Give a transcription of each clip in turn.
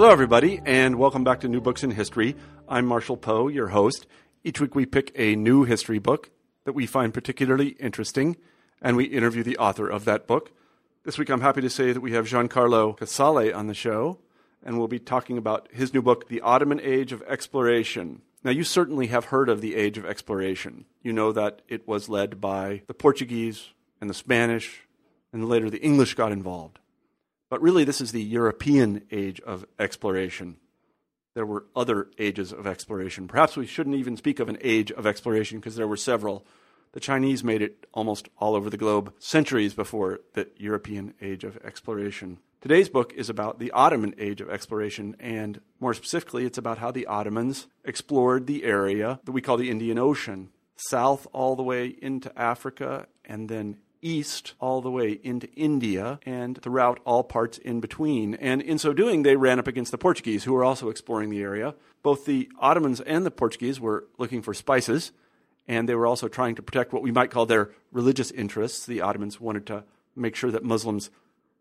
Hello, everybody, and welcome back to New Books in History. I'm Marshall Poe, your host. Each week we pick a new history book that we find particularly interesting, and we interview the author of that book. This week I'm happy to say that we have Giancarlo Casale on the show, and we'll be talking about his new book, The Ottoman Age of Exploration. Now, you certainly have heard of the Age of Exploration. You know that it was led by the Portuguese and the Spanish, and later the English got involved. But really, this is the European age of exploration. There were other ages of exploration. Perhaps we shouldn't even speak of an age of exploration because there were several. The Chinese made it almost all over the globe centuries before the European age of exploration. Today's book is about the Ottoman age of exploration, and more specifically, it's about how the Ottomans explored the area that we call the Indian Ocean, south all the way into Africa, and then east all the way into India and throughout all parts in between. And in so doing, they ran up against the Portuguese, who were also exploring the area. Both the Ottomans and the Portuguese were looking for spices, and they were also trying to protect what we might call their religious interests. The Ottomans wanted to make sure that Muslims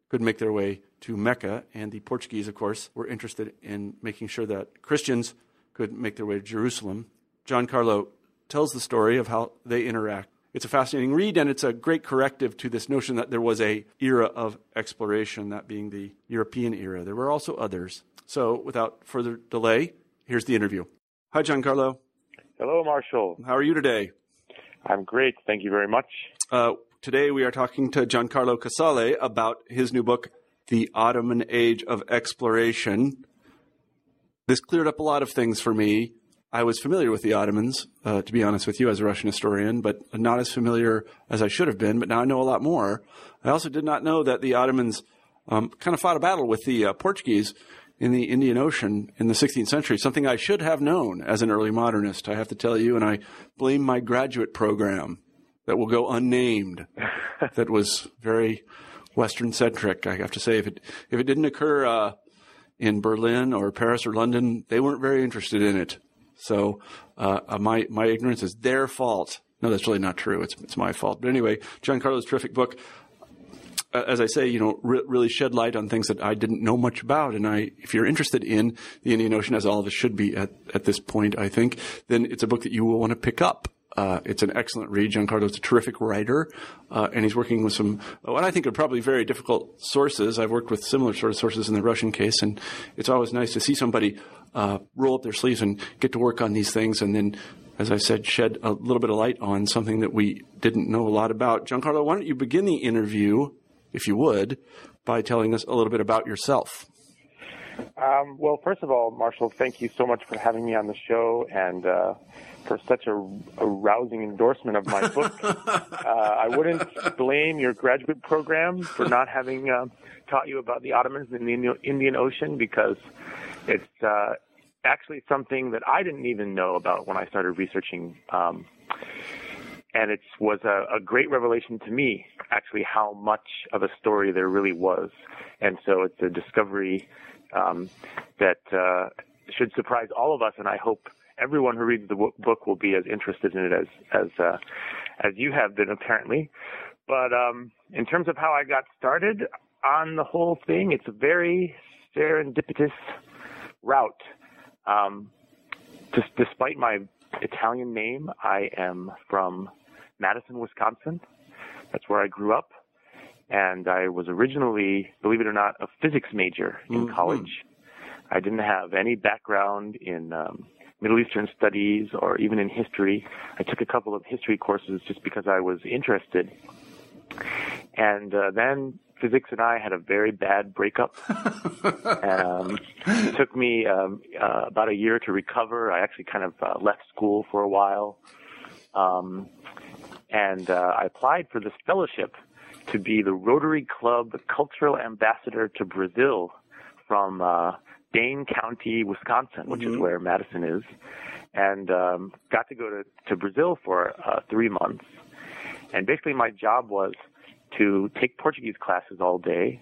could make their way to Mecca, and the Portuguese, of course, were interested in making sure that Christians could make their way to Jerusalem. Giancarlo tells the story of how they interact it's a fascinating read, and it's a great corrective to this notion that there was a era of exploration, that being the European era. There were also others. So, without further delay, here's the interview. Hi, Giancarlo. Hello, Marshall. How are you today? I'm great. Thank you very much. Uh, today, we are talking to Giancarlo Casale about his new book, The Ottoman Age of Exploration. This cleared up a lot of things for me. I was familiar with the Ottomans, uh, to be honest with you, as a Russian historian, but not as familiar as I should have been. But now I know a lot more. I also did not know that the Ottomans um, kind of fought a battle with the uh, Portuguese in the Indian Ocean in the 16th century, something I should have known as an early modernist, I have to tell you, and I blame my graduate program that will go unnamed, that was very Western centric. I have to say, if it if it didn't occur uh, in Berlin or Paris or London, they weren't very interested in it. So uh, uh, my my ignorance is their fault. No, that's really not true. It's it's my fault. But anyway, John Giancarlo's terrific book. As I say, you know, re- really shed light on things that I didn't know much about. And I, if you're interested in the Indian Ocean, as all of us should be at, at this point, I think, then it's a book that you will want to pick up. Uh, it's an excellent read. Giancarlo's a terrific writer, uh, and he's working with some what I think are probably very difficult sources. I've worked with similar sort of sources in the Russian case, and it's always nice to see somebody uh, roll up their sleeves and get to work on these things, and then, as I said, shed a little bit of light on something that we didn't know a lot about. Giancarlo, why don't you begin the interview, if you would, by telling us a little bit about yourself? Um, well, first of all, Marshall, thank you so much for having me on the show and uh, for such a, a, rousing endorsement of my book. uh, I wouldn't blame your graduate program for not having uh, taught you about the Ottomans in the Indian Ocean because it's uh, actually something that I didn't even know about when I started researching. Um, and it was a, a, great revelation to me, actually, how much of a story there really was. And so it's a discovery um, that uh, should surprise all of us, and I hope everyone who reads the book will be as interested in it as as uh, as you have been, apparently. But um, in terms of how I got started on the whole thing, it's a very serendipitous route. Um, just despite my Italian name, I am from Madison, Wisconsin. That's where I grew up. And I was originally, believe it or not, a physics major in mm-hmm. college. I didn't have any background in um, Middle Eastern studies or even in history. I took a couple of history courses just because I was interested. And uh, then physics and I had a very bad breakup. um, it took me um, uh, about a year to recover. I actually kind of uh, left school for a while. Um, and uh, I applied for this fellowship to be the Rotary Club cultural ambassador to Brazil from uh, Dane County, Wisconsin, which Mm-hmm. is where Madison is, and um, got to go to, to Brazil for uh, three months. And basically, my job was to take Portuguese classes all day.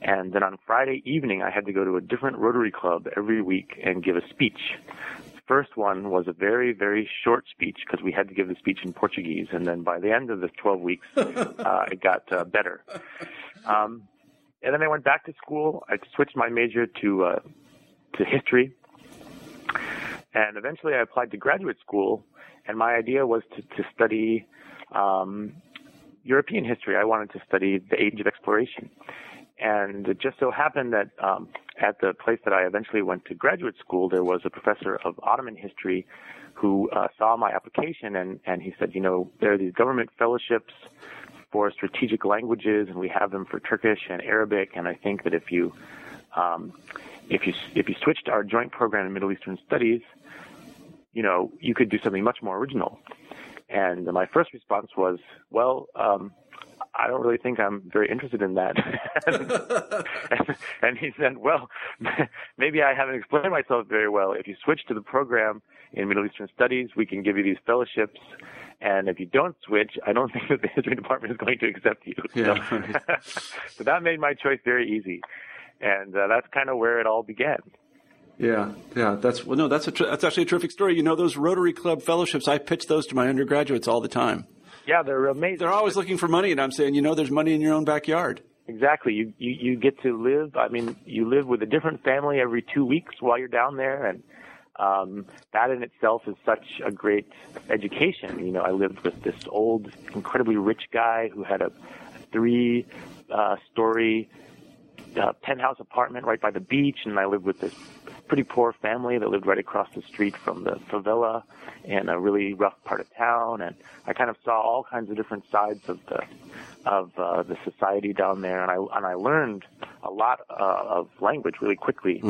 And then on Friday evening, I had to go to a different Rotary Club every week and give a speech. The First one was a very, very short speech because we had to give the speech in Portuguese. And then by the end of the 12 weeks, uh, it got uh, better. Um, and then I went back to school. I switched my major to uh, to history, and eventually I applied to graduate school. And my idea was to to study um, European history. I wanted to study the age of exploration. And it just so happened that um, at the place that I eventually went to graduate school, there was a professor of Ottoman history who uh, saw my application and, and he said, you know, there are these government fellowships for strategic languages, and we have them for Turkish and Arabic. And I think that if you um, if you if you switched our joint program in Middle Eastern Studies, you know, you could do something much more original. And my first response was, well, um, I don't really think I'm very interested in that. and, and he said, well, maybe I haven't explained myself very well. If you switch to the program in Middle Eastern Studies, we can give you these fellowships. And if you don't switch, I don't think that the history department is going to accept you. Yeah, so, right. so that made my choice very easy. And uh, that's kind of where it all began. Yeah, yeah, that's well, no, that's a tr- that's actually a terrific story. You know, those Rotary Club fellowships, I pitch those to my undergraduates all the time. Yeah, they're amazing. They're always looking for money, and I'm saying, you know, there's money in your own backyard. Exactly. You, you you get to live. I mean, you live with a different family every two weeks while you're down there, and um, that in itself is such a great education. You know, I lived with this old, incredibly rich guy who had a three uh, story uh, penthouse apartment right by the beach, and I lived with this pretty poor family that lived right across the street from the favela in a really rough part of town, and I kind of saw all kinds of different sides of the of uh, the society down there, and I and I learned a lot uh, of language really quickly.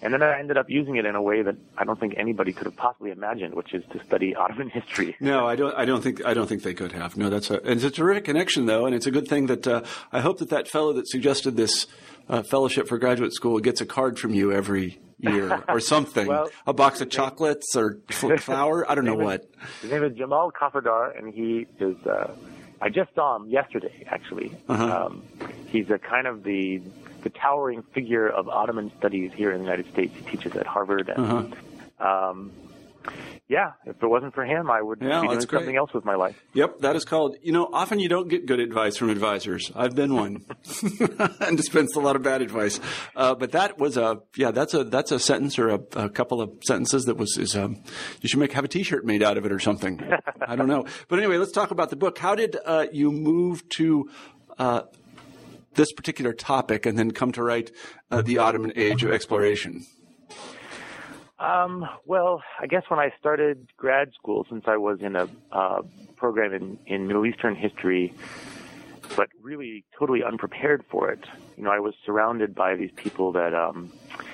And then I ended up using it in a way that I don't think anybody could have possibly imagined, which is to study Ottoman history. No, I don't. I don't think. I don't think they could have. No, that's a. It's a terrific connection, though, and it's a good thing that uh, I hope that that fellow that suggested this uh, fellowship for graduate school gets a card from you every year or something. Well, a box of chocolates or flour. I don't know what. His name is Cemal Kafadar, and he is. Uh, I just saw him yesterday, actually. Uh-huh. Um, he's a kind of the the towering figure of Ottoman studies here in the United States. He teaches at Harvard, and Uh-huh. um, yeah, if it wasn't for him, I would Yeah, be doing something else with my life. Yep, that is called. You know, often you don't get good advice from advisors. I've been one, and dispensed a lot of bad advice. Uh, but that was a yeah. That's a that's a sentence or a, a couple of sentences that was is um. You should make have a T-shirt made out of it or something. I don't know. But anyway, let's talk about the book. How did uh, you move to? Uh, this particular topic, and then come to write uh, the Ottoman Age of Exploration. Um, well, I guess when I started grad school, since I was in a uh, program in, in Middle Eastern history, but really totally unprepared for it. You know, I was surrounded by these people that um,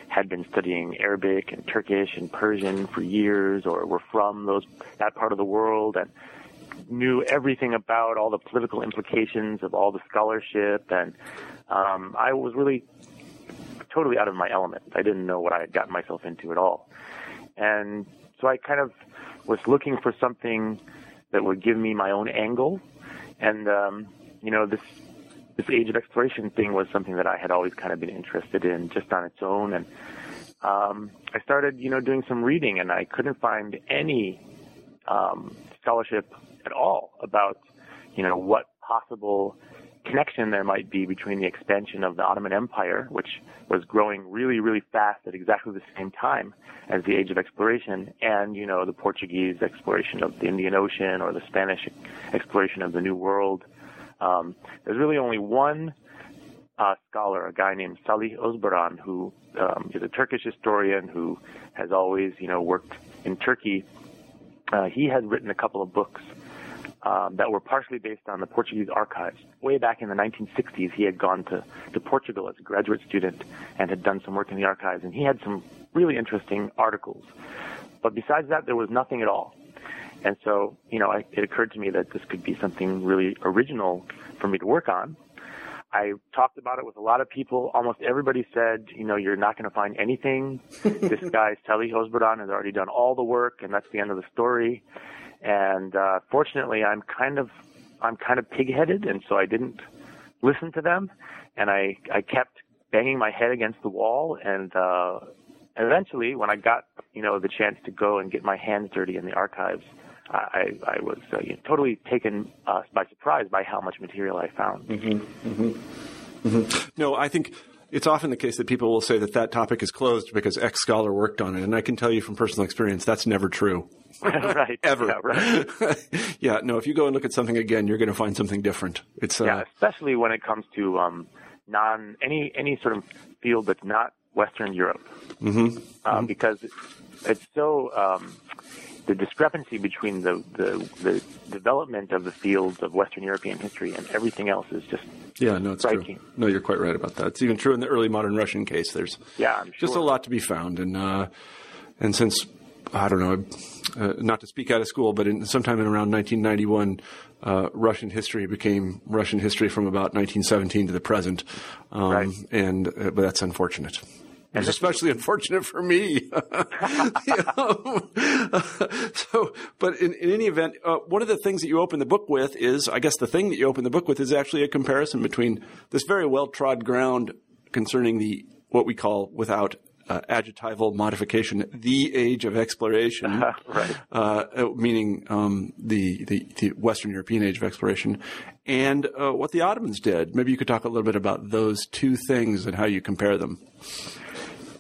had been studying Arabic and Turkish and Persian for years, or were from those that part of the world, and knew everything about all the political implications of all the scholarship. And um, I was really totally out of my element. I didn't know what I had gotten myself into at all. And so I kind of was looking for something that would give me my own angle. And, um, you know, this, this age of exploration thing was something that I had always kind of been interested in just on its own. And, um, I started, you know, doing some reading and I couldn't find any, um, scholarship at all about, you know, what possible connection there might be between the expansion of the Ottoman Empire, which was growing really, really fast at exactly the same time as the Age of Exploration, and you know the Portuguese exploration of the Indian Ocean or the Spanish exploration of the New World. Um, there's really only one uh, scholar, a guy named Salih Özbaran, who um, is a Turkish historian who has always, you know, worked in Turkey. Uh, he had written a couple of books um, that were partially based on the Portuguese archives. Way back in the 1960s, he had gone to, to Portugal as a graduate student and had done some work in the archives, and he had some really interesting articles. But besides that, there was nothing at all. And so, you know, I, it occurred to me that this could be something really original for me to work on. I talked about it with a lot of people. Almost everybody said, you know, you're not going to find anything. this guy, Salih Özbaran has already done all the work, and that's the end of the story. And uh, fortunately, I'm kind of I'm kind of pigheaded, and so I didn't listen to them, and I I kept banging my head against the wall, and uh, eventually, when I got you know the chance to go and get my hands dirty in the archives, I, I was uh, you know, totally taken uh, by surprise by how much material I found. Mm-hmm. Mm-hmm. Mm-hmm. No, I think it's often the case that people will say that that topic is closed because X scholar worked on it, and I can tell you from personal experience that's never true. right. Ever. Yeah, right. yeah, no, if you go and look at something again, you're going to find something different. It's uh, yeah, especially when it comes to um, non any any sort of field that's not Western Europe, mm-hmm. Uh, mm-hmm. because it's so um, the discrepancy between the, the, the development of the fields of Western European history and everything else is just yeah, no, it's striking. true. No, you're quite right about that. It's even true in the early modern Russian case. There's yeah, I'm just a lot to be found, and uh, and since I don't know, uh, not to speak out of school, but in, sometime in around 1991, uh, Russian history became Russian history from about 1917 to the present, um, right. and uh, but that's unfortunate. It's especially unfortunate for me. so, but in, in any event, uh, one of the things that you open the book with is, I guess the thing that you open the book with is actually a comparison between this very well trod ground concerning the, what we call without uh, adjectival modification, the age of exploration, right. uh, meaning um, the, the, the Western European age of exploration, and uh, what the Ottomans did. Maybe you could talk a little bit about those two things and how you compare them.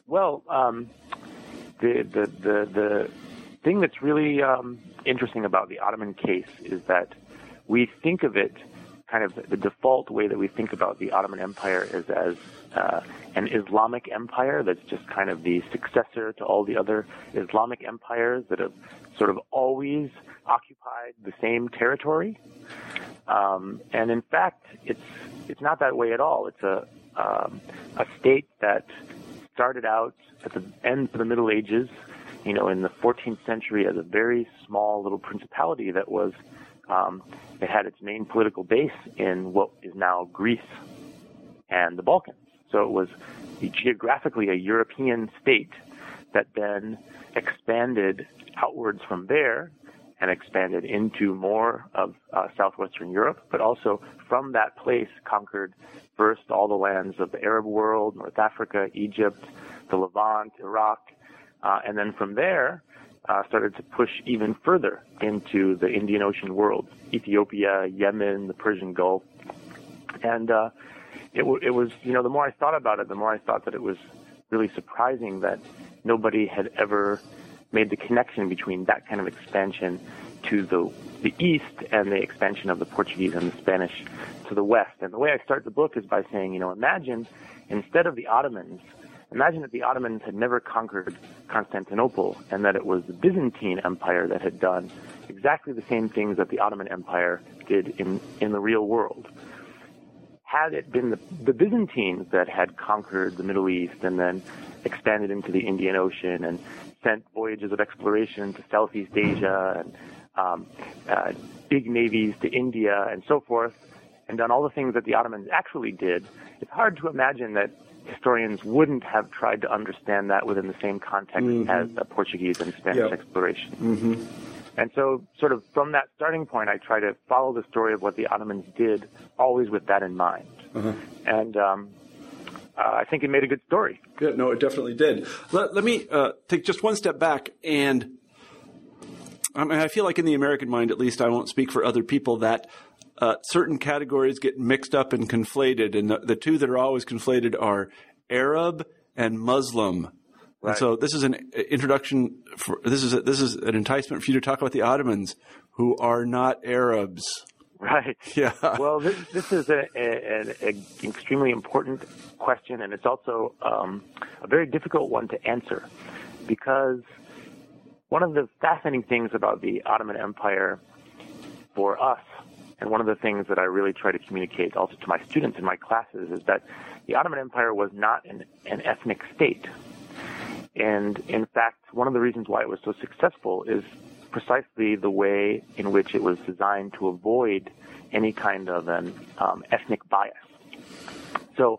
Well, um, the, the the the thing that's really um, interesting about the Ottoman case is that we think of it kind of the default way that we think about the Ottoman Empire is as uh, an Islamic empire that's just kind of the successor to all the other Islamic empires that have sort of always occupied the same territory. Um, and in fact, it's it's not that way at all. It's a um, a state that started out at the end of the Middle Ages, you know, in the 14th century as a very small little principality that was, um, it had its main political base in what is now Greece and the Balkans. So it was geographically a European state that then expanded outwards from there and expanded into more of uh, southwestern Europe, but also from that place conquered first all the lands of the Arab world, North Africa, Egypt, the Levant, Iraq, uh, and then from there uh, started to push even further into the Indian Ocean world, Ethiopia, Yemen, the Persian Gulf, and uh, it, w- it was you know the more I thought about it, the more I thought that it was really surprising that nobody had ever made the connection between that kind of expansion to the the east and the expansion of the Portuguese and the Spanish to the west. And the way I start the book is by saying, you know, imagine instead of the Ottomans, imagine that the Ottomans had never conquered Constantinople and that it was the Byzantine Empire that had done exactly the same things that the Ottoman Empire did in, in the real world. Had it been the, the Byzantines that had conquered the Middle East and then expanded into the Indian Ocean and sent voyages of exploration to Southeast Asia and um, uh, big navies to India and so forth, and done all the things that the Ottomans actually did, it's hard to imagine that historians wouldn't have tried to understand that within the same context Mhm. as the Portuguese and Spanish Yep. exploration. Mm-hmm. And so, sort of from that starting point, I try to follow the story of what the Ottomans did, always with that in mind. Uh-huh. And um, uh, I think it made a good story. Good. No, it definitely did. Let, let me uh, take just one step back, and I, mean, I feel like in the American mind, at least, I won't speak for other people that uh, certain categories get mixed up and conflated, and the, the two that are always conflated are Arab and Muslim. And Right. so this is an introduction. For, this is a, this is an enticement for you to talk about the Ottomans, who are not Arabs. Right. Yeah. Well, this, this is a, a, an a extremely important question, and it's also um, a very difficult one to answer because one of the fascinating things about the Ottoman Empire for us, and one of the things that I really try to communicate also to my students in my classes, is that the Ottoman Empire was not an, an ethnic state. And in fact, one of the reasons why it was so successful is precisely the way in which it was designed to avoid any kind of an um, ethnic bias. So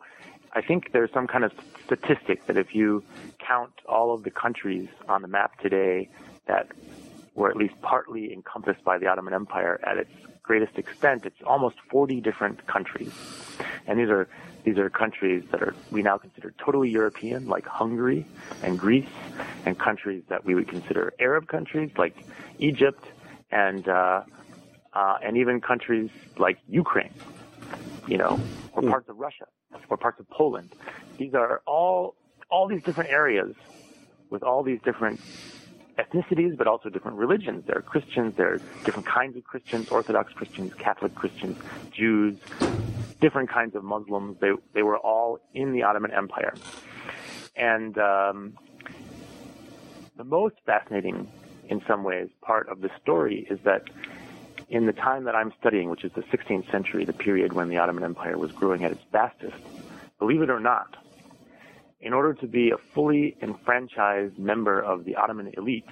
I think there's some kind of statistic that if you count all of the countries on the map today that were at least partly encompassed by the Ottoman Empire at its greatest extent, it's almost 40 different countries. And these are these are countries that are we now consider totally European, like Hungary and Greece, and countries that we would consider Arab countries, like Egypt, and uh, uh, and even countries like Ukraine, you know, or mm. parts of Russia, or parts of Poland. These are all all these different areas with all these different ethnicities, but also different religions. There are Christians, there are different kinds of Christians, Orthodox Christians, Catholic Christians, Jews, different kinds of Muslims. They they were all in the Ottoman Empire, and um, the most fascinating, in some ways, part of the story is that in the time that I'm studying, which is the 16th century, the period when the Ottoman Empire was growing at its fastest, believe it or not, in order to be a fully enfranchised member of the Ottoman elite,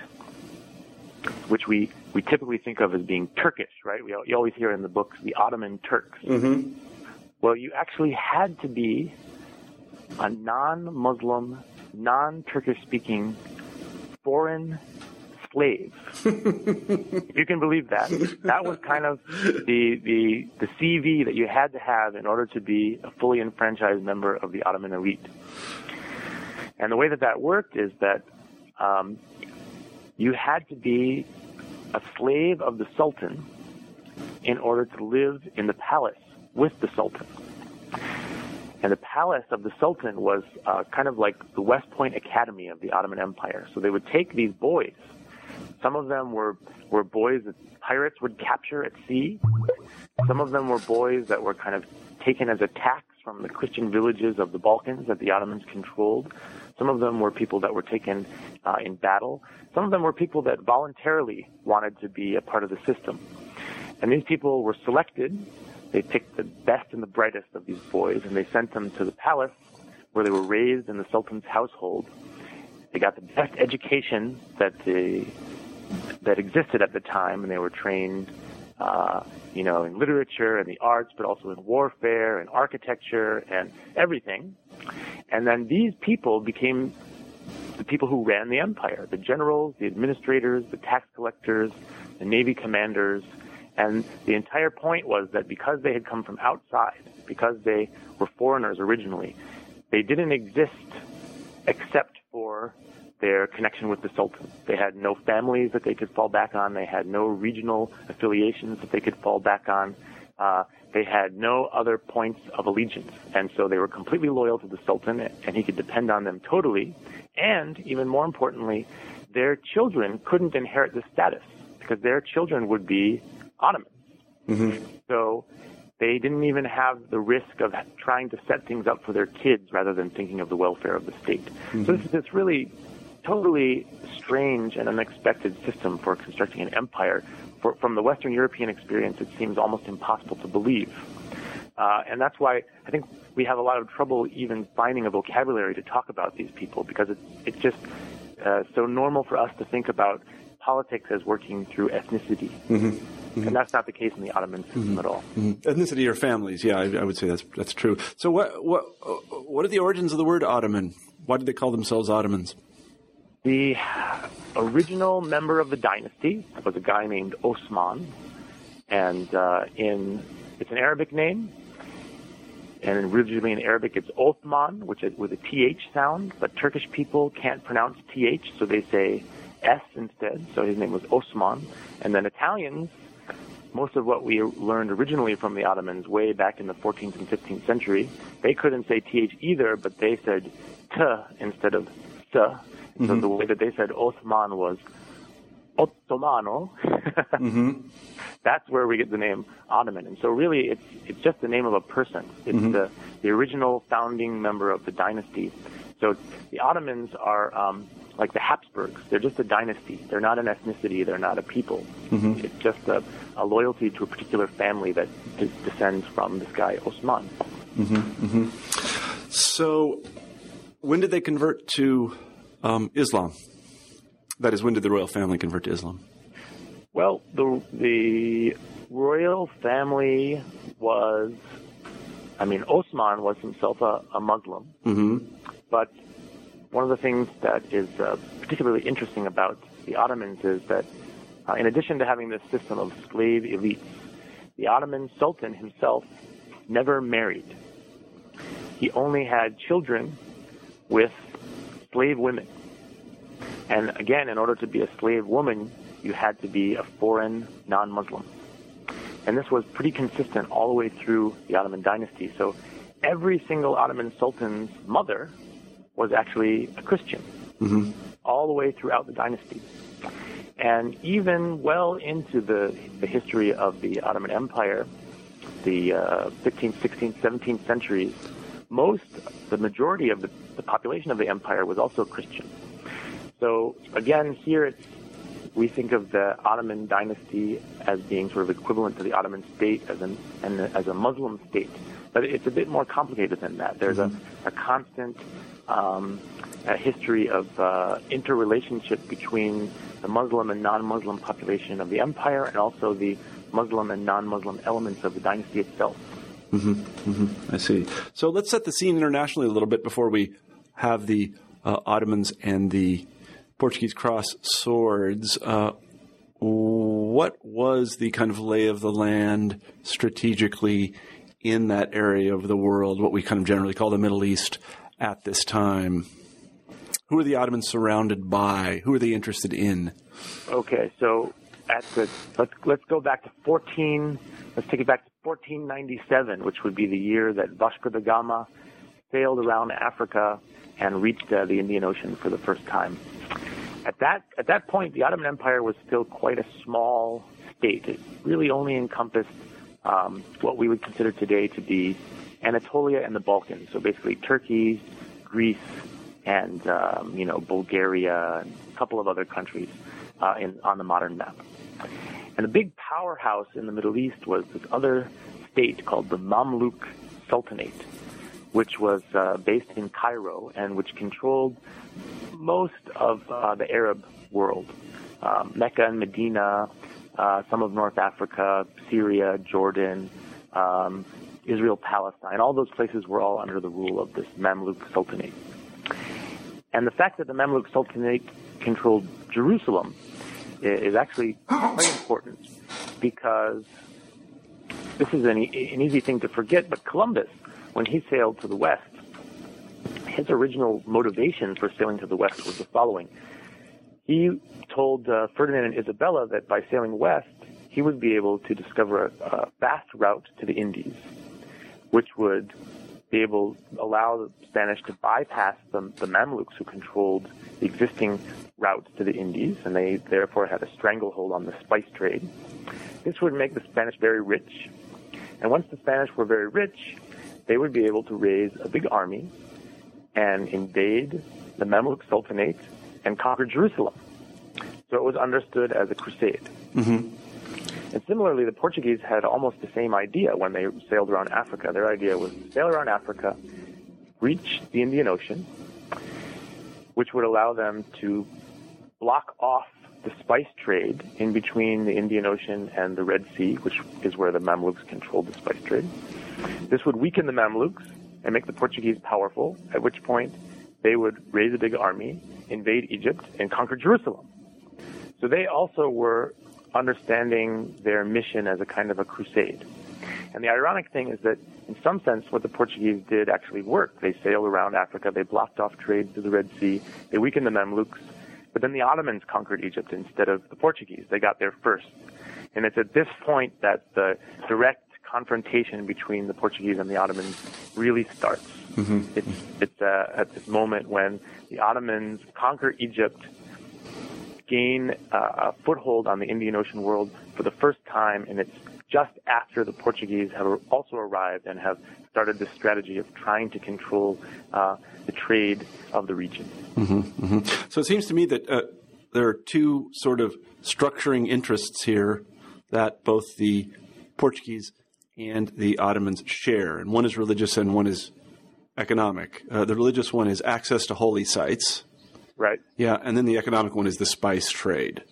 which we, we typically think of as being Turkish, right? We, you always hear in the books the Ottoman Turks. Mm-hmm. Well, you actually had to be a non-Muslim, non-Turkish speaking foreign slave. if you can believe that. That was kind of the, the, the CV that you had to have in order to be a fully enfranchised member of the Ottoman elite. And the way that that worked is that um, you had to be a slave of the Sultan in order to live in the palace with the Sultan. And the palace of the Sultan was uh, kind of like the West Point Academy of the Ottoman Empire. So they would take these boys. Some of them were, were boys that pirates would capture at sea. Some of them were boys that were kind of taken as attacks from the Christian villages of the Balkans that the Ottomans controlled. Some of them were people that were taken uh, in battle. Some of them were people that voluntarily wanted to be a part of the system. And these people were selected they picked the best and the brightest of these boys and they sent them to the palace where they were raised in the Sultan's household. They got the best education that the that existed at the time, and they were trained, uh, you know, in literature and the arts, but also in warfare and architecture and everything. And then these people became the people who ran the empire: the generals, the administrators, the tax collectors, the navy commanders, and the entire point was that because they had come from outside, because they were foreigners originally, they didn't exist except for their connection with the Sultan. They had no families that they could fall back on. They had no regional affiliations that they could fall back on. Uh, they had no other points of allegiance. And so they were completely loyal to the Sultan, and he could depend on them totally. And even more importantly, their children couldn't inherit the status because their children would be Ottomans. Mm-hmm. So they didn't even have the risk of trying to set things up for their kids rather than thinking of the welfare of the state. Mm-hmm. So this is this really totally strange and unexpected system for constructing an empire. For, from the Western European experience, it seems almost impossible to believe. Uh, and that's why I think we have a lot of trouble even finding a vocabulary to talk about these people because it's, it's just uh, so normal for us to think about politics as working through ethnicity. Mm-hmm. Mm-hmm. And that's not the case in the Ottoman system mm-hmm. at all. Mm-hmm. Ethnicity or families, yeah, I, I, would say that's that's true. So, what what what are the origins of the word Ottoman? Why did they call themselves Ottomans? The original member of the dynasty was a guy named Osman, and uh, in it's an Arabic name, and originally in Arabic it's Othman, which is with a th sound, but Turkish people can't pronounce th, so they say s instead. So his name was Osman, and then Italians most of what we learned originally from the Ottomans way back in the 14th and 15th century, they couldn't say th either, but they said t instead of s. Mm-hmm. So the way that they said Osman was Ottomano. mm-hmm. That's where we get the name Ottoman. And so really it's it's just the name of a person. It's mm-hmm. the the original founding member of the dynasty. So the Ottomans are um, like the Habsburgs. They're just a dynasty. They're not an ethnicity. They're not a people. Mm-hmm. It's just a, a, loyalty to a particular family that descends from this guy Osman. Mm-hmm. Mm-hmm. So, when did they convert to um, Islam? That is, when did the royal family convert to Islam? Well, the the royal family was, I mean, Osman was himself a, a Muslim, Mm-hmm. but one of the things that is uh, particularly interesting about the Ottomans is that, uh, in addition to having this system of slave elites, the Ottoman Sultan himself never married. He only had children with slave women. And again, in order to be a slave woman, you had to be a foreign non-Muslim. And this was pretty consistent all the way through the Ottoman dynasty. So every single Ottoman sultan's mother was actually a Christian, all the way throughout the dynasty. And even well into the, the history of the Ottoman Empire, the uh, 15th, 16th, 17th centuries, most, the majority of the, the population of the empire was also Christian. So again, here we think of the Ottoman dynasty as being sort of equivalent to the Ottoman state as an as a Muslim state, but it's a bit more complicated than that. There's a, a constant um, a history of uh, interrelationship between the Muslim and non-Muslim population of the empire, and also the Muslim and non-Muslim elements of the dynasty itself. I see. So let's set the scene internationally a little bit before we have the uh, Ottomans and the Portuguese cross swords. Uh, what was the kind of lay of the land strategically in that area of the world, what we kind of generally call the Middle East at this time? Who are the Ottomans surrounded by? Who are they interested in? Okay, so at the let's let's go back to 14. Let's take it back to 1497, which would be the year that Vasco da Gama sailed around Africa and reached uh, the Indian Ocean for the first time. At that at that point, the Ottoman Empire was still quite a small state. It really only encompassed um, what we would consider today to be Anatolia and the Balkans. So basically, Turkey, Greece, and um, you know Bulgaria, and a couple of other countries uh, in on the modern map. And the big powerhouse in the Middle East was this other state called the Mamluk Sultanate, which was uh, based in Cairo and which controlled most of uh, the Arab world. Um, Mecca and Medina, uh, some of North Africa, Syria, Jordan, um, Israel, Palestine, all those places were all under the rule of this Mamluk Sultanate. And the fact that the Mamluk Sultanate controlled Jerusalem is actually quite important because this is an, an easy thing to forget, but Columbus, when he sailed to the west, his original motivation for sailing to the west was the following. He told uh, Ferdinand and Isabella that by sailing west, he would be able to discover a, a fast route to the Indies, which would be able allow the Spanish to bypass the, the Mamluks who controlled the existing routes to the Indies, and they therefore had a stranglehold on the spice trade. This would make the Spanish very rich, and once the Spanish were very rich, they would be able to raise a big army and invade the Mamluk Sultanate and conquer Jerusalem. So it was understood as a crusade. Mm-hmm. And similarly, the Portuguese had almost the same idea when they sailed around Africa. Their idea was to sail around Africa, reach the Indian Ocean, which would allow them to block off the spice trade in between the Indian Ocean and the Red Sea, which is where the Mamluks controlled the spice trade. This would weaken the Mamluks and make the Portuguese powerful, at which point they would raise a big army, invade Egypt, and conquer Jerusalem. So they also were understanding their mission as a kind of a crusade. And the ironic thing is that, in some sense, what the Portuguese did actually worked. They sailed around Africa, they blocked off trade to the Red Sea, they weakened the Mamluks, but then the Ottomans conquered Egypt instead of the Portuguese. They got there first. And it's at this point that the direct confrontation between the Portuguese and the Ottomans really starts. It's, it's uh, at this moment when the Ottomans conquer Egypt, gain uh, a foothold on the Indian Ocean world for the first time, and it's just after the Portuguese have also arrived and have started this strategy of trying to control uh, the trade of the region. So it seems to me that uh, there are two sort of structuring interests here that both the Portuguese and the Ottomans share, and one is religious and one is economic. Uh, the religious one is access to holy sites, Right. yeah, and then the economic one is the spice trade.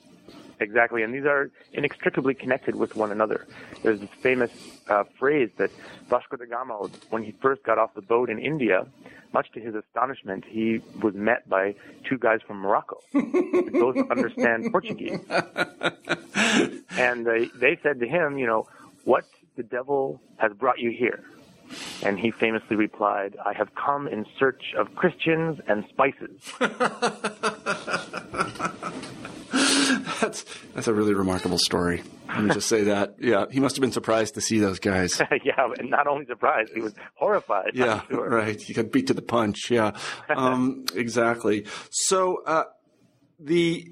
Exactly, and these are inextricably connected with one another. There's this famous uh, phrase that Vasco da Gama, when he first got off the boat in India, much to his astonishment, he was met by two guys from Morocco who both understand Portuguese. And they, they said to him, you know, what the devil has brought you here? And he famously replied, I have come in search of Christians and spices. that's that's a really remarkable story. Let me just say that. Yeah, he must have been surprised to see those guys. yeah, and not only surprised, he was horrified. Yeah, sure. right. He got beat to the punch. Yeah, um, exactly. So uh, the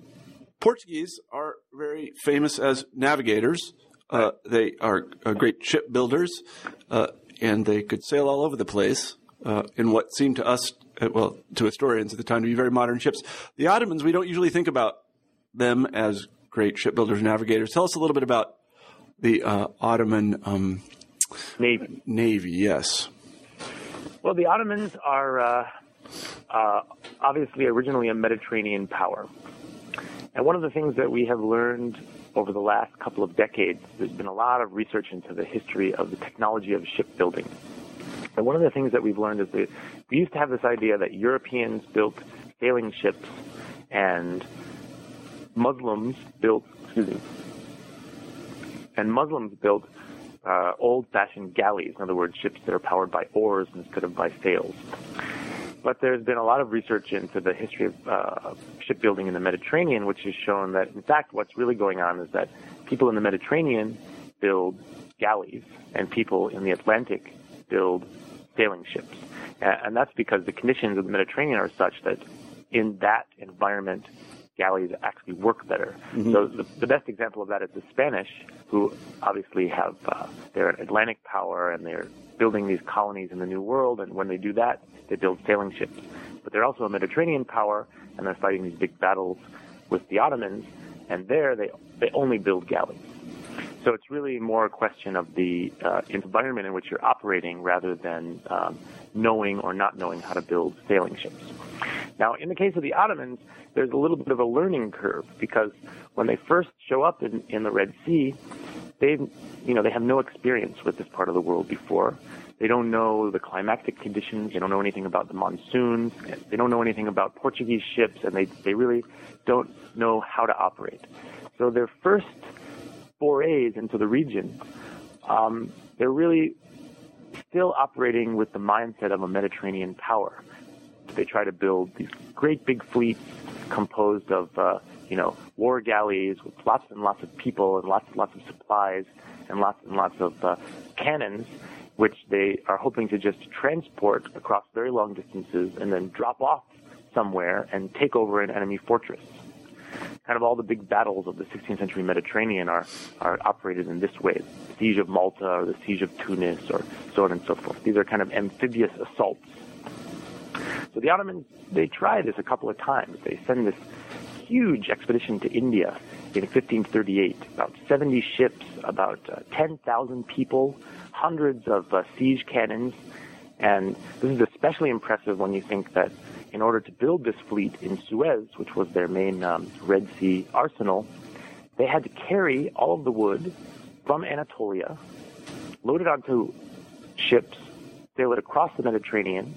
Portuguese are very famous as navigators. Uh, they are uh, great shipbuilders, uh, and they could sail all over the place uh, in what seemed to us, uh, well, to historians at the time, to be very modern ships. The Ottomans, we don't usually think about them as great shipbuilders and navigators. Tell us a little bit about the uh, Ottoman um, Navy. Navy. Yes. Well, the Ottomans are uh, uh, obviously originally a Mediterranean power. And one of the things that we have learned over the last couple of decades, there's been a lot of research into the history of the technology of shipbuilding. And one of the things that we've learned is that we used to have this idea that Europeans built sailing ships and Muslims built, excuse me, and Muslims built uh, old-fashioned galleys, in other words, ships that are powered by oars instead of by sails. But there's been a lot of research into the history of uh, shipbuilding in the Mediterranean, which has shown that, in fact, what's really going on is that people in the Mediterranean build galleys, and people in the Atlantic build sailing ships. And that's because the conditions of the Mediterranean are such that in that environment, galleys actually work better. Mm-hmm. So the, the, best example of that is the Spanish, who obviously have uh, they're an Atlantic power and they're building these colonies in the New World. And when they do that, they build sailing ships. But they're also a Mediterranean power, and they're fighting these big battles with the Ottomans. And there, they they only build galleys. So it's really more a question of the uh, environment in which you're operating rather than um, knowing or not knowing how to build sailing ships. Now, in the case of the Ottomans, there's a little bit of a learning curve because when they first show up in, in the Red Sea, they, you know, they have no experience with this part of the world before. They don't know the climatic conditions. They don't know anything about the monsoons. They don't know anything about Portuguese ships, and they, they really don't know how to operate. So their first forays into the region, um, they're really still operating with the mindset of a Mediterranean power. They try to build these great big fleets composed of, uh, you know, war galleys with lots and lots of people and lots and lots of supplies and lots and lots of uh, cannons, which they are hoping to just transport across very long distances and then drop off somewhere and take over an enemy fortress. Kind of all the big battles of the 16th century Mediterranean are, are operated in this way. The siege of Malta or the siege of Tunis or so on and so forth. These are kind of amphibious assaults so the Ottomans, they try this a couple of times. They send this huge expedition to India in 1538, about 70 ships, about uh, 10,000 people, hundreds of uh, siege cannons. And this is especially impressive when you think that in order to build this fleet in Suez, which was their main um, Red Sea arsenal, they had to carry all of the wood from Anatolia, load it onto ships, sail it across the Mediterranean,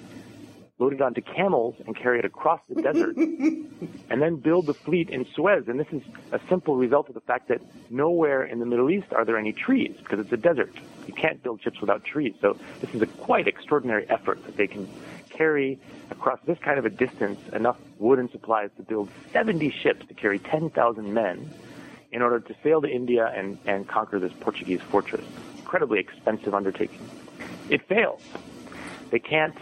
load it onto camels and carry it across the desert, and then build the fleet in Suez. And this is a simple result of the fact that nowhere in the Middle East are there any trees because it's a desert. You can't build ships without trees. So this is a quite extraordinary effort that they can carry across this kind of a distance enough wood and supplies to build 70 ships to carry 10,000 men in order to sail to India and, and conquer this Portuguese fortress. Incredibly expensive undertaking. It fails. They can't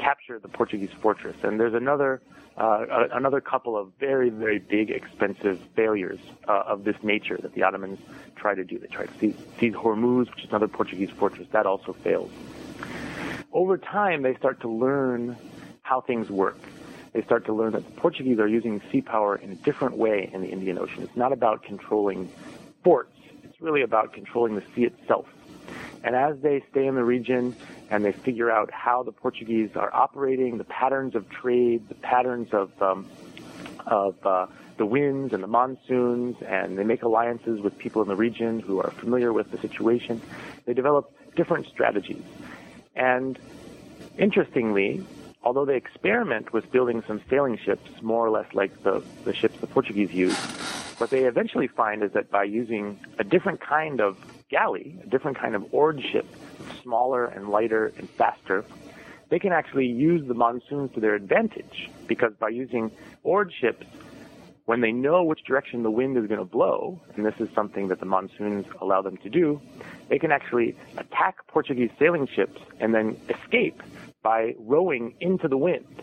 capture the Portuguese fortress. And there's another uh, another couple of very very big expensive failures uh, of this nature that the Ottomans try to do. They try to seize, seize Hormuz, which is another Portuguese fortress. That also fails. Over time, they start to learn how things work. They start to learn that the Portuguese are using sea power in a different way in the Indian Ocean. It's not about controlling forts. It's really about controlling the sea itself. And as they stay in the region and they figure out how the Portuguese are operating, the patterns of trade, the patterns of um, of uh, the winds and the monsoons, and they make alliances with people in the region who are familiar with the situation. They develop different strategies. And interestingly, although they experiment with building some sailing ships, more or less like the, the ships the Portuguese used, what they eventually find is that by using a different kind of galley, a different kind of oared ship, smaller and lighter and faster, they can actually use the monsoons to their advantage because by using oared ships, when they know which direction the wind is going to blow, and this is something that the monsoons allow them to do, they can actually attack Portuguese sailing ships and then escape by rowing into the wind.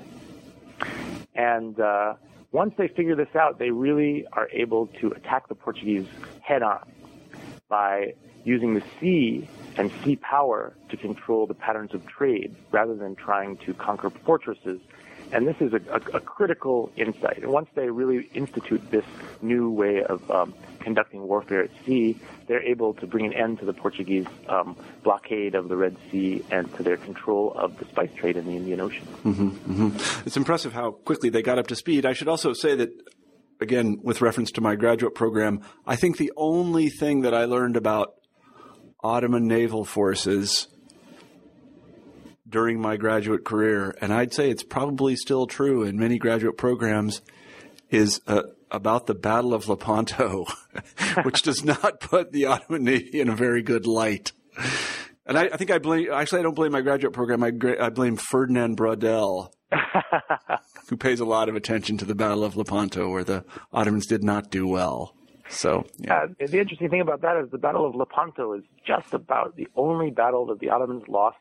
And uh, once they figure this out, they really are able to attack the Portuguese head on by using the sea and sea power to control the patterns of trade rather than trying to conquer fortresses. And this is a, a, a critical insight. And once they really institute this new way of um, conducting warfare at sea, they're able to bring an end to the Portuguese um, blockade of the Red Sea and to their control of the spice trade in the Indian Ocean. Mm-hmm, mm-hmm. It's impressive how quickly they got up to speed. I should also say that again, with reference to my graduate program, I think the only thing that I learned about Ottoman naval forces during my graduate career, and I'd say it's probably still true in many graduate programs, is uh, about the Battle of Lepanto, which does not put the Ottoman Navy in a very good light. And I, I think I blame, actually, I don't blame my graduate program. I, I blame Ferdinand Braudel, who pays a lot of attention to the Battle of Lepanto, where the Ottomans did not do well. So, yeah. Uh, the interesting thing about that is the Battle of Lepanto is just about the only battle that the Ottomans lost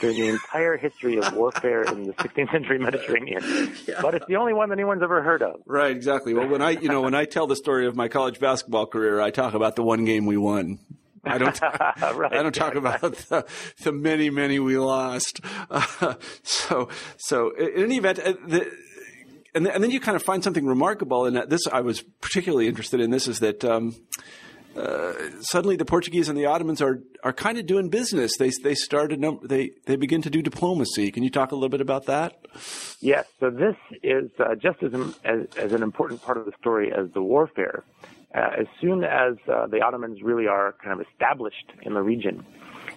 during the entire history of warfare in the 16th century Mediterranean. Yeah. But it's the only one that anyone's ever heard of. Right, exactly. Well, when I, you know, when I tell the story of my college basketball career, I talk about the one game we won. I don't. right, I don't talk about the, the, many, many we lost. Uh, so, so in any event, uh, the, and, and then you kind of find something remarkable And. This I was particularly interested in. This is that. Um, uh, suddenly, the Portuguese and the Ottomans are are kind of doing business. They they started they they begin to do diplomacy. Can you talk a little bit about that? Yes. So this is uh, just as, as, as an important part of the story as the warfare. Uh, as soon as uh, the Ottomans really are kind of established in the region,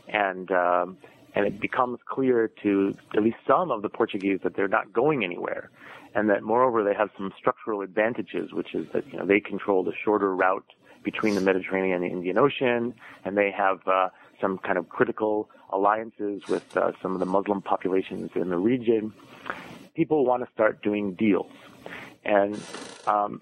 and um, and it becomes clear to at least some of the Portuguese that they're not going anywhere, and that moreover they have some structural advantages, which is that you know they control the shorter route between the Mediterranean and the Indian Ocean, and they have uh, some kind of critical alliances with uh, some of the Muslim populations in the region. People want to start doing deals, and um,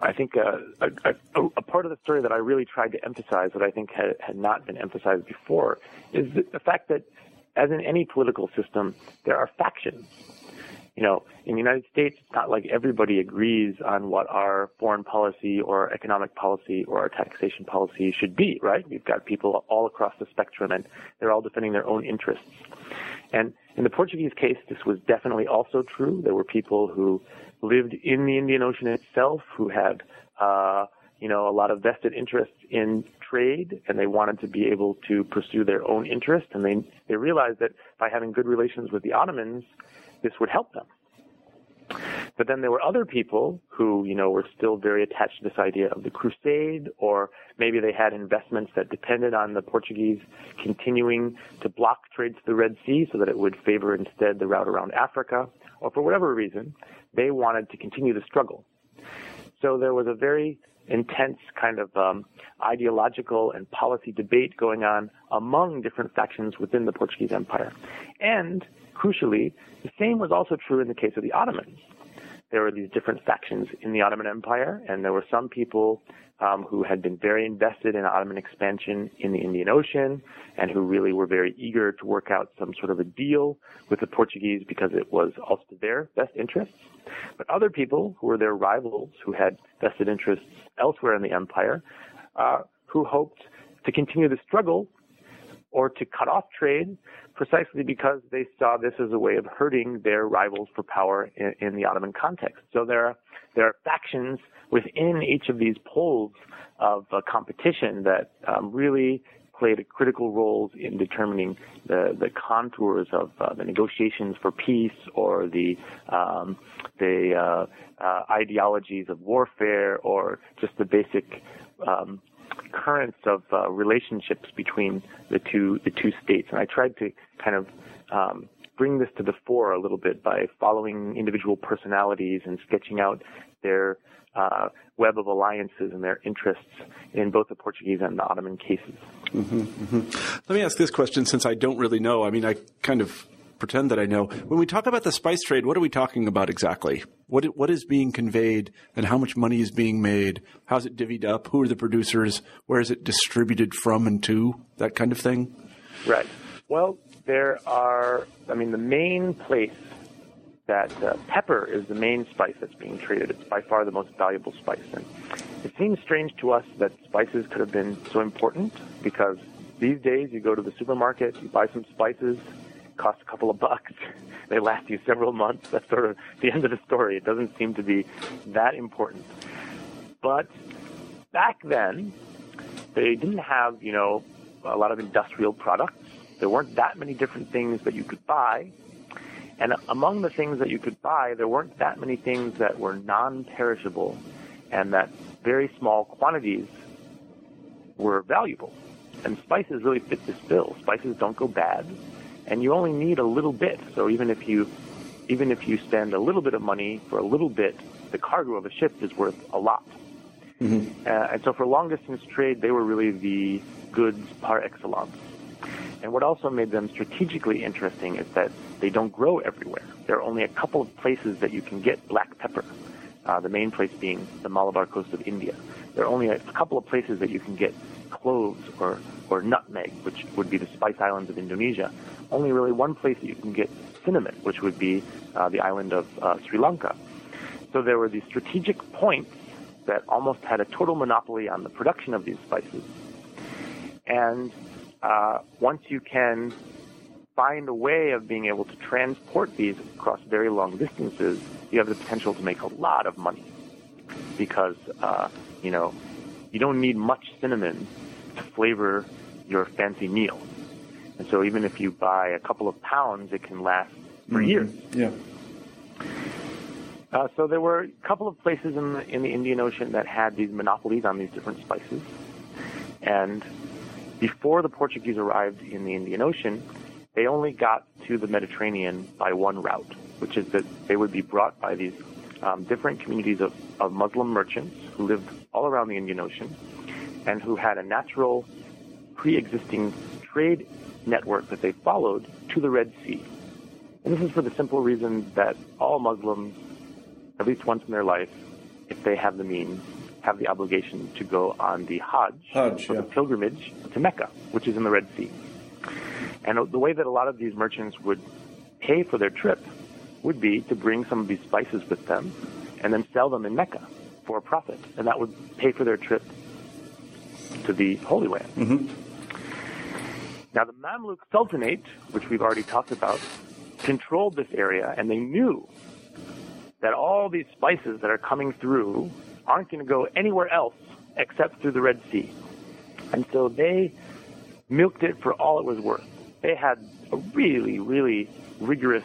I think uh, a, a, a, part of the story that I really tried to emphasize that I think had, had not been emphasized before is the, the fact that, as in any political system, there are factions you know, in the United States, it's not like everybody agrees on what our foreign policy or economic policy or our taxation policy should be, right? We've got people all across the spectrum and they're all defending their own interests. And in the Portuguese case, this was definitely also true. There were people who lived in the Indian Ocean itself who had, uh, you know, a lot of vested interests in trade and they wanted to be able to pursue their own interests And they, they realized that by having good relations with the Ottomans, this would help them. But then there were other people who, you know, were still very attached to this idea of the crusade, or maybe they had investments that depended on the Portuguese continuing to block trade to the Red Sea so that it would favor instead the route around Africa, or for whatever reason, they wanted to continue the struggle. So there was a very intense kind of um, ideological and policy debate going on among different factions within the Portuguese Empire. And crucially, the same was also true in the case of the Ottomans. There were these different factions in the Ottoman Empire, and there were some people um, who had been very invested in Ottoman expansion in the Indian Ocean and who really were very eager to work out some sort of a deal with the Portuguese because it was also their best interests. But other people who were their rivals, who had vested interests elsewhere in the empire, uh, who hoped to continue the struggle or to cut off trade precisely because they saw this as a way of hurting their rivals for power in, in the Ottoman context. So there are, there are factions within each of these poles of uh, competition that um, really played critical roles in determining the, the contours of uh, the negotiations for peace or the um, the uh, uh, ideologies of warfare or just the basic um, currents of uh, relationships between the two the two states. And I tried to kind of um, bring this to the fore a little bit by following individual personalities and sketching out their uh, web of alliances and their interests in both the Portuguese and the Ottoman cases. Mm-hmm, mm-hmm. Let me ask this question since I don't really know. I mean, I kind of pretend that I know. When we talk about the spice trade, what are we talking about exactly? What what is being conveyed, and how much money is being made? How's it divvied up? Who are the producers? Where is it distributed from and to? That kind of thing. Right. Well, there are. I mean, the main place that uh, pepper is the main spice that's being traded. It's by far the most valuable spice. And it seems strange to us that spices could have been so important because these days you go to the supermarket, you buy some spices, cost a couple of bucks, they last you several months. That's sort of the end of the story. It doesn't seem to be that important. But back then, they didn't have, you know, a lot of industrial products. There weren't that many different things that you could buy. And among the things that you could buy, there weren't that many things that were non-perishable and that very small quantities were valuable. And spices really fit this bill. Spices don't go bad, and you only need a little bit. So even if you even if you spend a little bit of money for a little bit, the cargo of a ship is worth a lot. Mm-hmm. Uh, and so for long distance trade, they were really the goods par excellence. And what also made them strategically interesting is that they don't grow everywhere. There are only a couple of places that you can get black pepper, uh, the main place being the Malabar coast of India. There are only a couple of places that you can get cloves or, or nutmeg, which would be the spice islands of Indonesia. Only really one place that you can get cinnamon, which would be uh, the island of uh, Sri Lanka. So there were these strategic points that almost had a total monopoly on the production of these spices. And uh, once you can find a way of being able to transport these across very long distances, you have the potential to make a lot of money because uh, you know you don't need much cinnamon to flavor your fancy meal. And so even if you buy a couple of pounds, it can last for mm-hmm. years. Yeah. Uh, so there were a couple of places in the, in the Indian Ocean that had these monopolies on these different spices, and before the Portuguese arrived in the Indian Ocean, they only got to the Mediterranean by one route, which is that they would be brought by these um, different communities of, of Muslim merchants who lived all around the Indian Ocean and who had a natural pre-existing trade network that they followed to the Red Sea. And this is for the simple reason that all Muslims, at least once in their life, if they have the means, have the obligation to go on the Hajj, Hajj or yeah. the pilgrimage to Mecca, which is in the Red Sea. And the way that a lot of these merchants would pay for their trip would be to bring some of these spices with them and then sell them in Mecca for a profit. And that would pay for their trip to the Holy Land. Mm-hmm. Now, the Mamluk Sultanate, which we've already talked about, controlled this area, and they knew that all these spices that are coming through aren't going to go anywhere else except through the Red Sea. And so they milked it for all it was worth. They had a really, really rigorous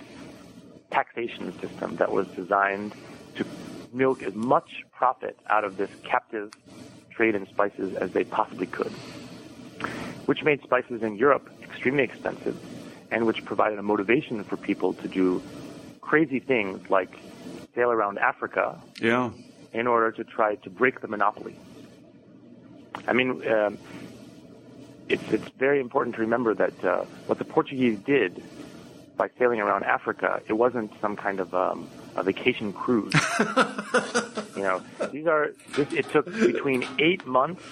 taxation system that was designed to milk as much profit out of this captive trade in spices as they possibly could, which made spices in Europe extremely expensive and which provided a motivation for people to do crazy things like sail around Africa yeah in order to try to break the monopoly. I mean, um, it's it's very important to remember that uh, what the Portuguese did by sailing around Africa, it wasn't some kind of um, a vacation cruise. you know, these are this, it took between eight months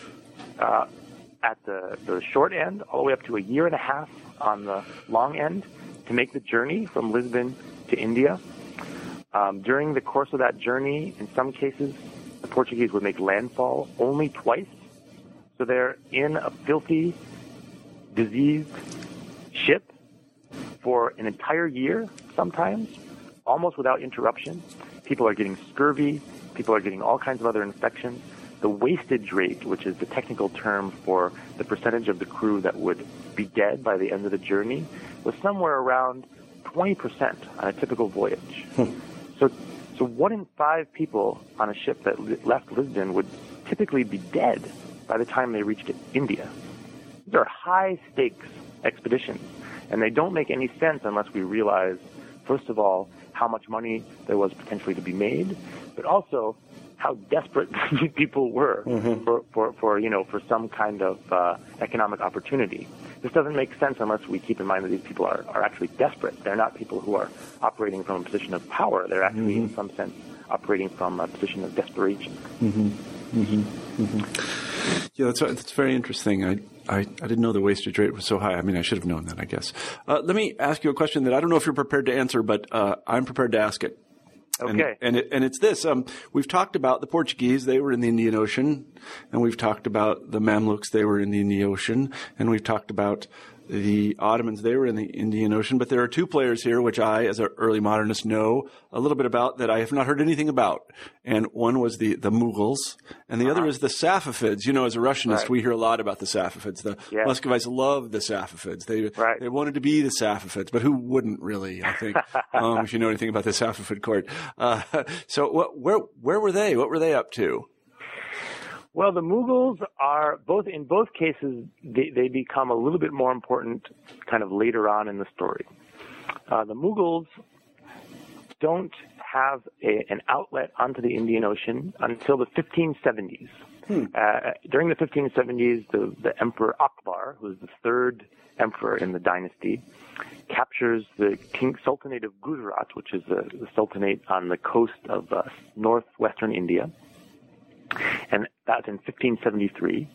uh, at the the short end, all the way up to a year and a half on the long end, to make the journey from Lisbon to India. Um, during the course of that journey, in some cases, the Portuguese would make landfall only twice. So they're in a filthy, diseased ship for an entire year sometimes, almost without interruption. People are getting scurvy. People are getting all kinds of other infections. the wastage rate, which is the technical term for the percentage of the crew that would be dead by the end of the journey, was somewhere around 20% on a typical voyage. Hmm. So, so one in five people on a ship that left Lisbon would typically be dead by the time they reached India. These are high stakes expeditions, and they don't make any sense unless we realize, first of all, how much money there was potentially to be made, but also how desperate people were mm-hmm. for, for, for, you know, for some kind of uh, economic opportunity. This doesn't make sense unless we keep in mind that these people are, are actually desperate. They're not people who are operating from a position of power. They're actually, mm-hmm. in some sense, operating from a position of desperation. Mm-hmm. Yeah, that's that's very interesting. I, I, I didn't know the wastage rate was so high. I mean, I should have known that, I guess. Uh, let me ask you a question that I don't know if you're prepared to answer, but uh, I'm prepared to ask it. And, Okay. and, it, and it's this. Um, we've talked about the Portuguese, they were in the Indian Ocean, and we've talked about the Mamluks, they were in the Indian Ocean, and we've talked about the Ottomans, they were in the Indian Ocean. But there are two players here, which I, as an early modernist, know a little bit about that I have not heard anything about. And one was the, the Mughals, and the other is the Safavids. You know, as a Russianist, Uh-huh. Right. we hear a lot about the Safavids. The Yes. Muscovites loved the Safavids. They, Right. they wanted to be the Safavids, but who wouldn't really, I think, um, if you know anything about the Safavid court. Uh, so what, where, where were they? What were they up to? Well, the Mughals are both in both cases they, they become a little bit more important kind of later on in the story. Uh, the Mughals don't have a, an outlet onto the Indian Ocean until the 1570s. Uh, during the 1570s, the, the Emperor Akbar, who is the third emperor in the dynasty, captures the King Sultanate of Gujarat, which is the, the sultanate on the coast of uh, northwestern India and that's in 1573.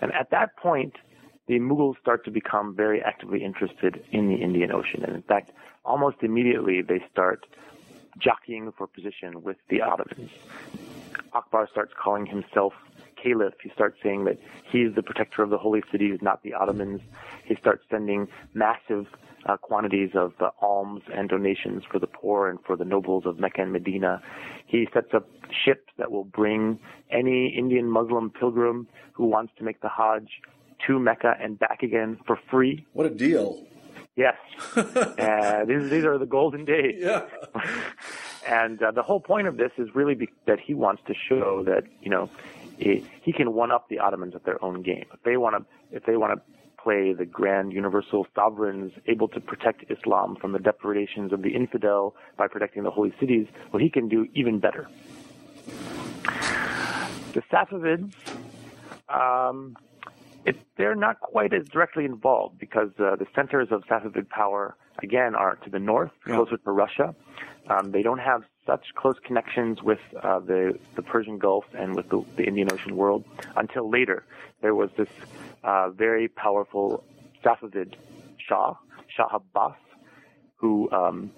And at that point, the Mughals start to become very actively interested in the Indian Ocean. And in fact, almost immediately they start jockeying for position with the Ottomans. Akbar starts calling himself caliph. He starts saying that he's the protector of the holy cities, not the Ottomans. He starts sending massive uh, quantities of uh, alms and donations for the poor and for the nobles of Mecca and Medina. He sets up ships that will bring any Indian Muslim pilgrim who wants to make the Hajj to Mecca and back again for free. What a deal. Yes. uh, these, these are the golden days. Yeah. And uh, the whole point of this is really be- that he wants to show that you know he, can one up the Ottomans at their own game. If they want to, if they want to play the grand universal sovereigns, able to protect Islam from the depredations of the infidel by protecting the holy cities, well, he can do even better. The Safavids, um, it, they're not quite as directly involved because uh, the centers of Safavid power, again, are to the north, Yeah. closer to Russia. Um, they don't have such close connections with uh, the, the Persian Gulf and with the, the Indian Ocean world until later. There was this uh, very powerful Safavid Shah, Shah Abbas, who um,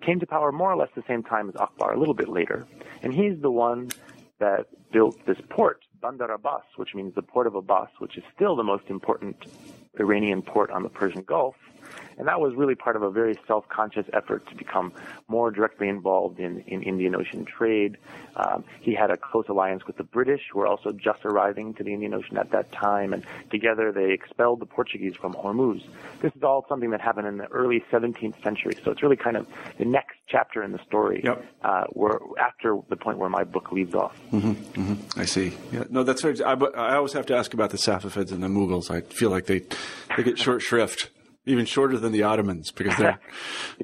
came to power more or less the same time as Akbar, a little bit later. And he's the one that built this port, Bandar Abbas, which means the port of Abbas, which is still the most important Iranian port on the Persian Gulf. And that was really part of a very self-conscious effort to become more directly involved in, in Indian Ocean trade. Um, he had a close alliance with the British, who were also just arriving to the Indian Ocean at that time, and together they expelled the Portuguese from Hormuz. This is all something that happened in the early 17th century, so it's really kind of the next chapter in the story, Yep. uh, where after the point where my book leaves off. I see. Yeah. No, that's very. I, I always have to ask about the Safavids and the Mughals. I feel like they they get short shrift, even shorter than the Ottomans, because they're.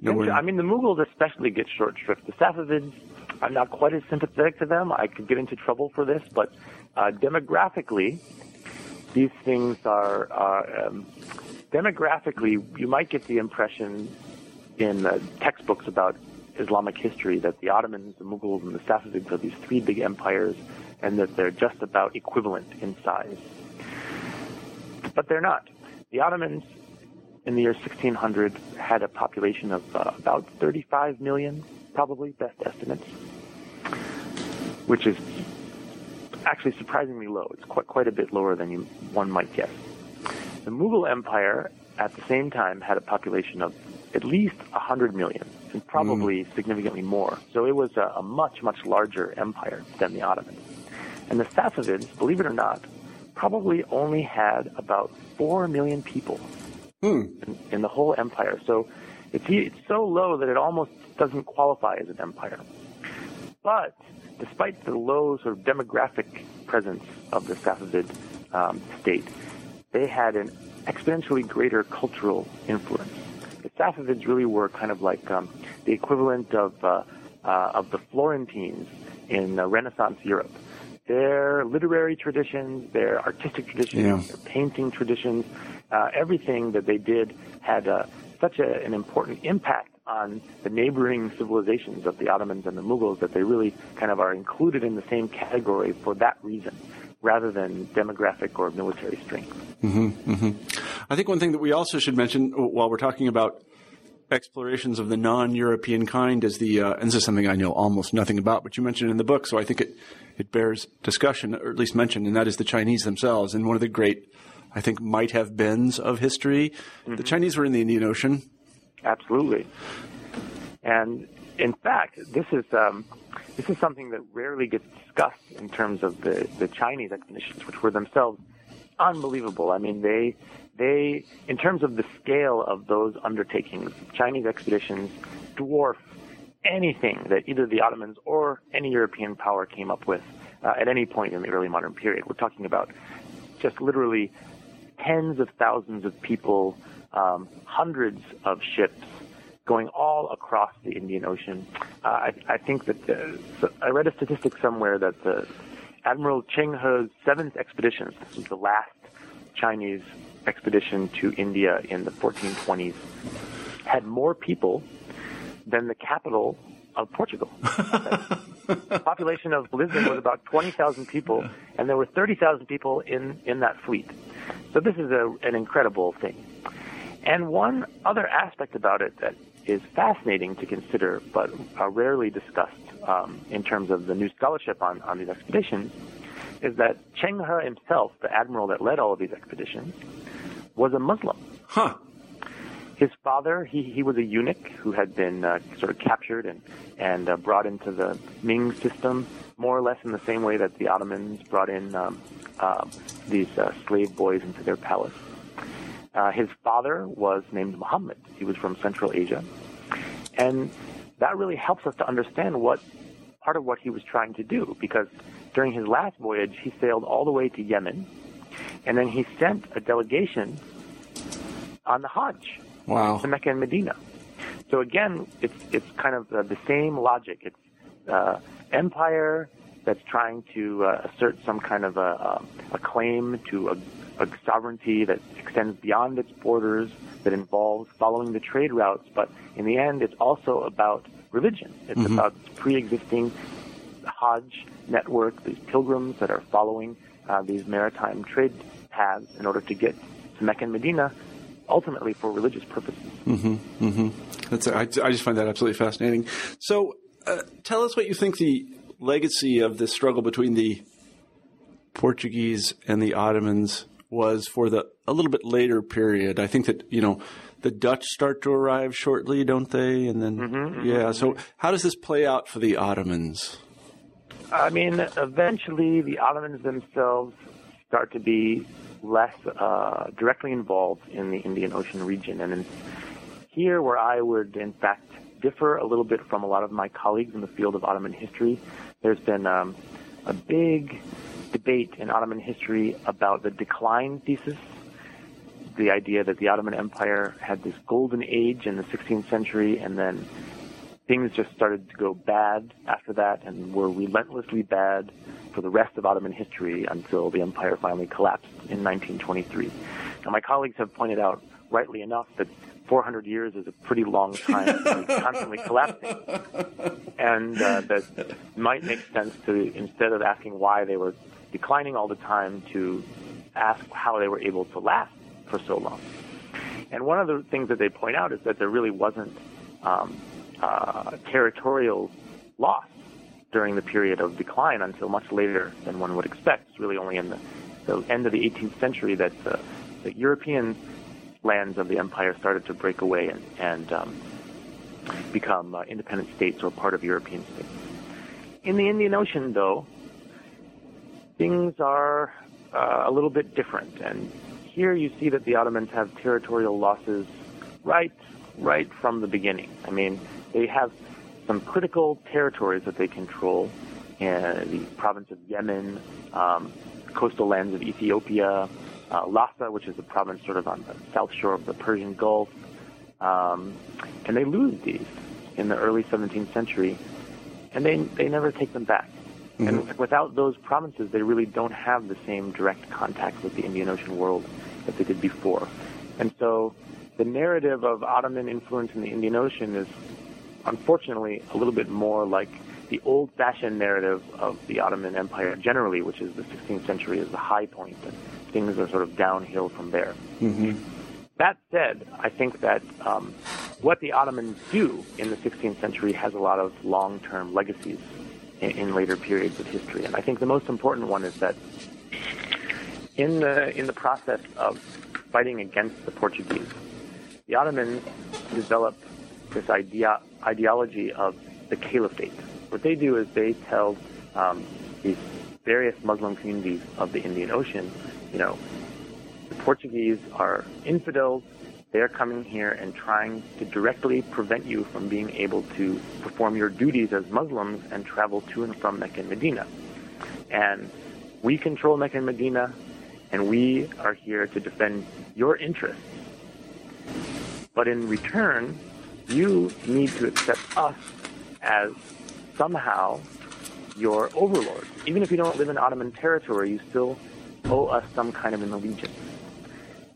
You know, I mean, the Mughals especially get short shrift. The Safavids, I'm not quite as sympathetic to them. I could get into trouble for this, but uh, demographically, these things are, are um, demographically. You might get the impression in uh, textbooks about Islamic history that the Ottomans, the Mughals, and the Safavids are these three big empires, and that they're just about equivalent in size. But they're not. The Ottomans in the year 1600 had a population of uh, about 35 million, probably best estimates, which is actually surprisingly low. It's quite quite a bit lower than you, one might guess. The Mughal Empire at the same time had a population of at least 100 million, and probably significantly more. So it was a, a much much larger empire than the Ottomans. And the Safavids, believe it or not, probably only had about 4 million people Hmm. in, in the whole empire. So it's, it's so low that it almost doesn't qualify as an empire. But despite the low sort of demographic presence of the Safavid um, state, they had an exponentially greater cultural influence. The Safavids really were kind of like um, the equivalent of uh, uh, of the Florentines in uh, Renaissance Europe. Their literary traditions, their artistic traditions, Yeah. their painting traditions, uh, everything that they did had uh, such a, an important impact on the neighboring civilizations of the Ottomans and the Mughals that they really kind of are included in the same category for that reason, rather than demographic or military strength. I think one thing that we also should mention while we're talking about explorations of the non-European kind is the, uh, and this is something I know almost nothing about, but you mentioned in the book, so I think it, it bears discussion, or at least mention, and that is the Chinese themselves. And one of the great, I think, might have beens of history. The Chinese were in the Indian Ocean. Absolutely. And in fact, this is um, this is something that rarely gets discussed in terms of the, the Chinese expeditions, which were themselves unbelievable. I mean, they they in terms of the scale of those undertakings, Chinese expeditions dwarf anything that either the Ottomans or any European power came up with uh, at any point in the early modern period. We're talking about just literally tens of thousands of people, um, hundreds of ships going all across the Indian Ocean. Uh, I, I think that the, so I read a statistic somewhere that the Admiral Zheng He's seventh expedition, this was the last Chinese expedition to India in the 1420s, had more people than the capital of Portugal. the population of Lisbon was about 20,000 people, and there were 30,000 people in, in that fleet. So this is a, an incredible thing. And one other aspect about it that is fascinating to consider, but are rarely discussed um, in terms of the new scholarship on, on these expeditions, is that Zheng He himself, the admiral that led all of these expeditions, was a Muslim. Huh. His father, he, he was a eunuch who had been uh, sort of captured and, and uh, brought into the Ming system, more or less in the same way that the Ottomans brought in um, uh, these uh, slave boys into their palace. Uh, his father was named Muhammad. He was from Central Asia. And that really helps us to understand what part of what he was trying to do because during his last voyage, he sailed all the way to Yemen and then he sent a delegation on the Hajj Wow. to Mecca and Medina. So again, it's it's kind of uh, the same logic. It's uh, empire that's trying to uh, assert some kind of a, a, a claim to a, a sovereignty that extends beyond its borders, that involves following the trade routes. But in the end, it's also about religion. It's about pre-existing Hajj network, these pilgrims that are following uh, these maritime trade paths in order to get to Mecca and Medina, ultimately for religious purposes. Mm-hmm, mm-hmm. That's, I, I just find that absolutely fascinating. So, uh, tell us what you think the legacy of the struggle between the Portuguese and the Ottomans was for the a little bit later period. I think that you know the Dutch start to arrive shortly, don't they? And then mm-hmm, yeah. So, how does this play out for the Ottomans? I mean, eventually the Ottomans themselves start to be less uh, directly involved in the Indian Ocean region. And in, here, where I would, in fact, differ a little bit from a lot of my colleagues in the field of Ottoman history, there's been um, a big debate in Ottoman history about the decline thesis. The idea that the Ottoman Empire had this golden age in the 16th century and then things just started to go bad after that and were relentlessly bad for the rest of Ottoman history until the empire finally collapsed in 1923. Now, my colleagues have pointed out, rightly enough, that 400 years is a pretty long time to be constantly collapsing. And uh, that might make sense to, instead of asking why they were declining all the time, to ask how they were able to last for so long. And one of the things that they point out is that there really wasn't um, uh, territorial loss during the period of decline until much later than one would expect. It's really only in the, the end of the 18th century that uh, the European lands of the empire started to break away and, and um, become uh, independent states or part of European states. In the Indian Ocean, though, things are uh, a little bit different. And here you see that the Ottomans have territorial losses right, right from the beginning. I mean, they have some critical territories that they control in the province of Yemen, um, coastal lands of Ethiopia, uh, Lahsa, which is a province sort of on the south shore of the Persian Gulf. Um, and they lose these in the early 17th century, and they, they never take them back. Mm-hmm. And without those provinces, they really don't have the same direct contact with the Indian Ocean world that they did before. And so the narrative of Ottoman influence in the Indian Ocean is unfortunately a little bit more like the old-fashioned narrative of the Ottoman Empire generally, which is the 16th century is the high point, and things are sort of downhill from there. Mm-hmm. That said, I think that um, what the Ottomans do in the 16th century has a lot of long-term legacies in, in later periods of history, and I think the most important one is that in the in the process of fighting against the Portuguese, the Ottomans developed this idea ideology of the caliphate. What they do is they tell um, these various Muslim communities of the Indian Ocean, you know, the Portuguese are infidels. They're coming here and trying to directly prevent you from being able to perform your duties as Muslims and travel to and from Mecca and Medina. And we control Mecca and Medina, and we are here to defend your interests. But in return, you need to accept us as somehow your overlords. Even if you don't live in Ottoman territory, you still owe us some kind of an allegiance.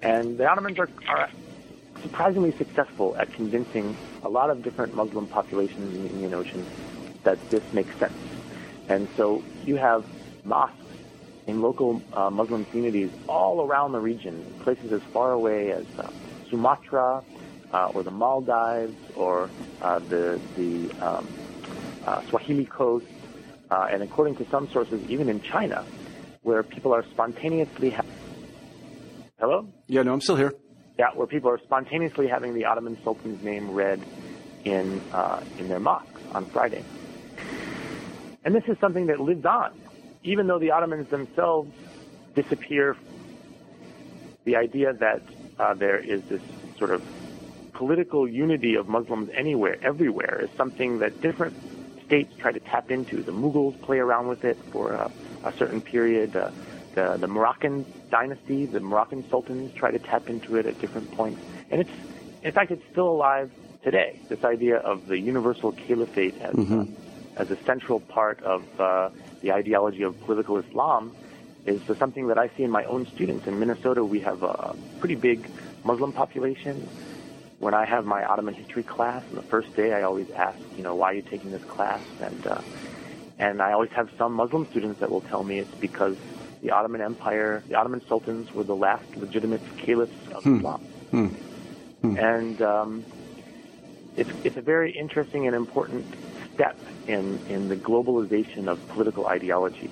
And the Ottomans are, are surprisingly successful at convincing a lot of different Muslim populations in the Indian Ocean that this makes sense. And so you have mosques in local uh, Muslim communities all around the region, places as far away as uh, Sumatra uh, or the Maldives or uh, the the um, uh, Swahili coast, uh, and according to some sources, even in China, where people are spontaneously. Ha- Hello. Yeah, no, I'm still here. Yeah, where people are spontaneously having the Ottoman Sultan's name read in uh, in their mosques on Friday. And this is something that lives on, even though the Ottomans themselves disappear. The idea that uh, there is this sort of political unity of Muslims anywhere, everywhere, is something that different states try to tap into. The Mughals play around with it for a, a certain period. Uh, the, the Moroccan dynasty, the Moroccan sultans try to tap into it at different points. And it's, in fact, it's still alive today. This idea of the universal caliphate as, mm-hmm. uh, as a central part of uh, the ideology of political Islam is something that I see in my own students. In Minnesota, we have a pretty big Muslim population when I have my Ottoman history class, on the first day I always ask, you know, why are you taking this class? And uh, and I always have some Muslim students that will tell me it's because the Ottoman Empire, the Ottoman sultans were the last legitimate caliphs of hmm. Islam. Hmm. Hmm. And um, it's it's a very interesting and important step in in the globalization of political ideology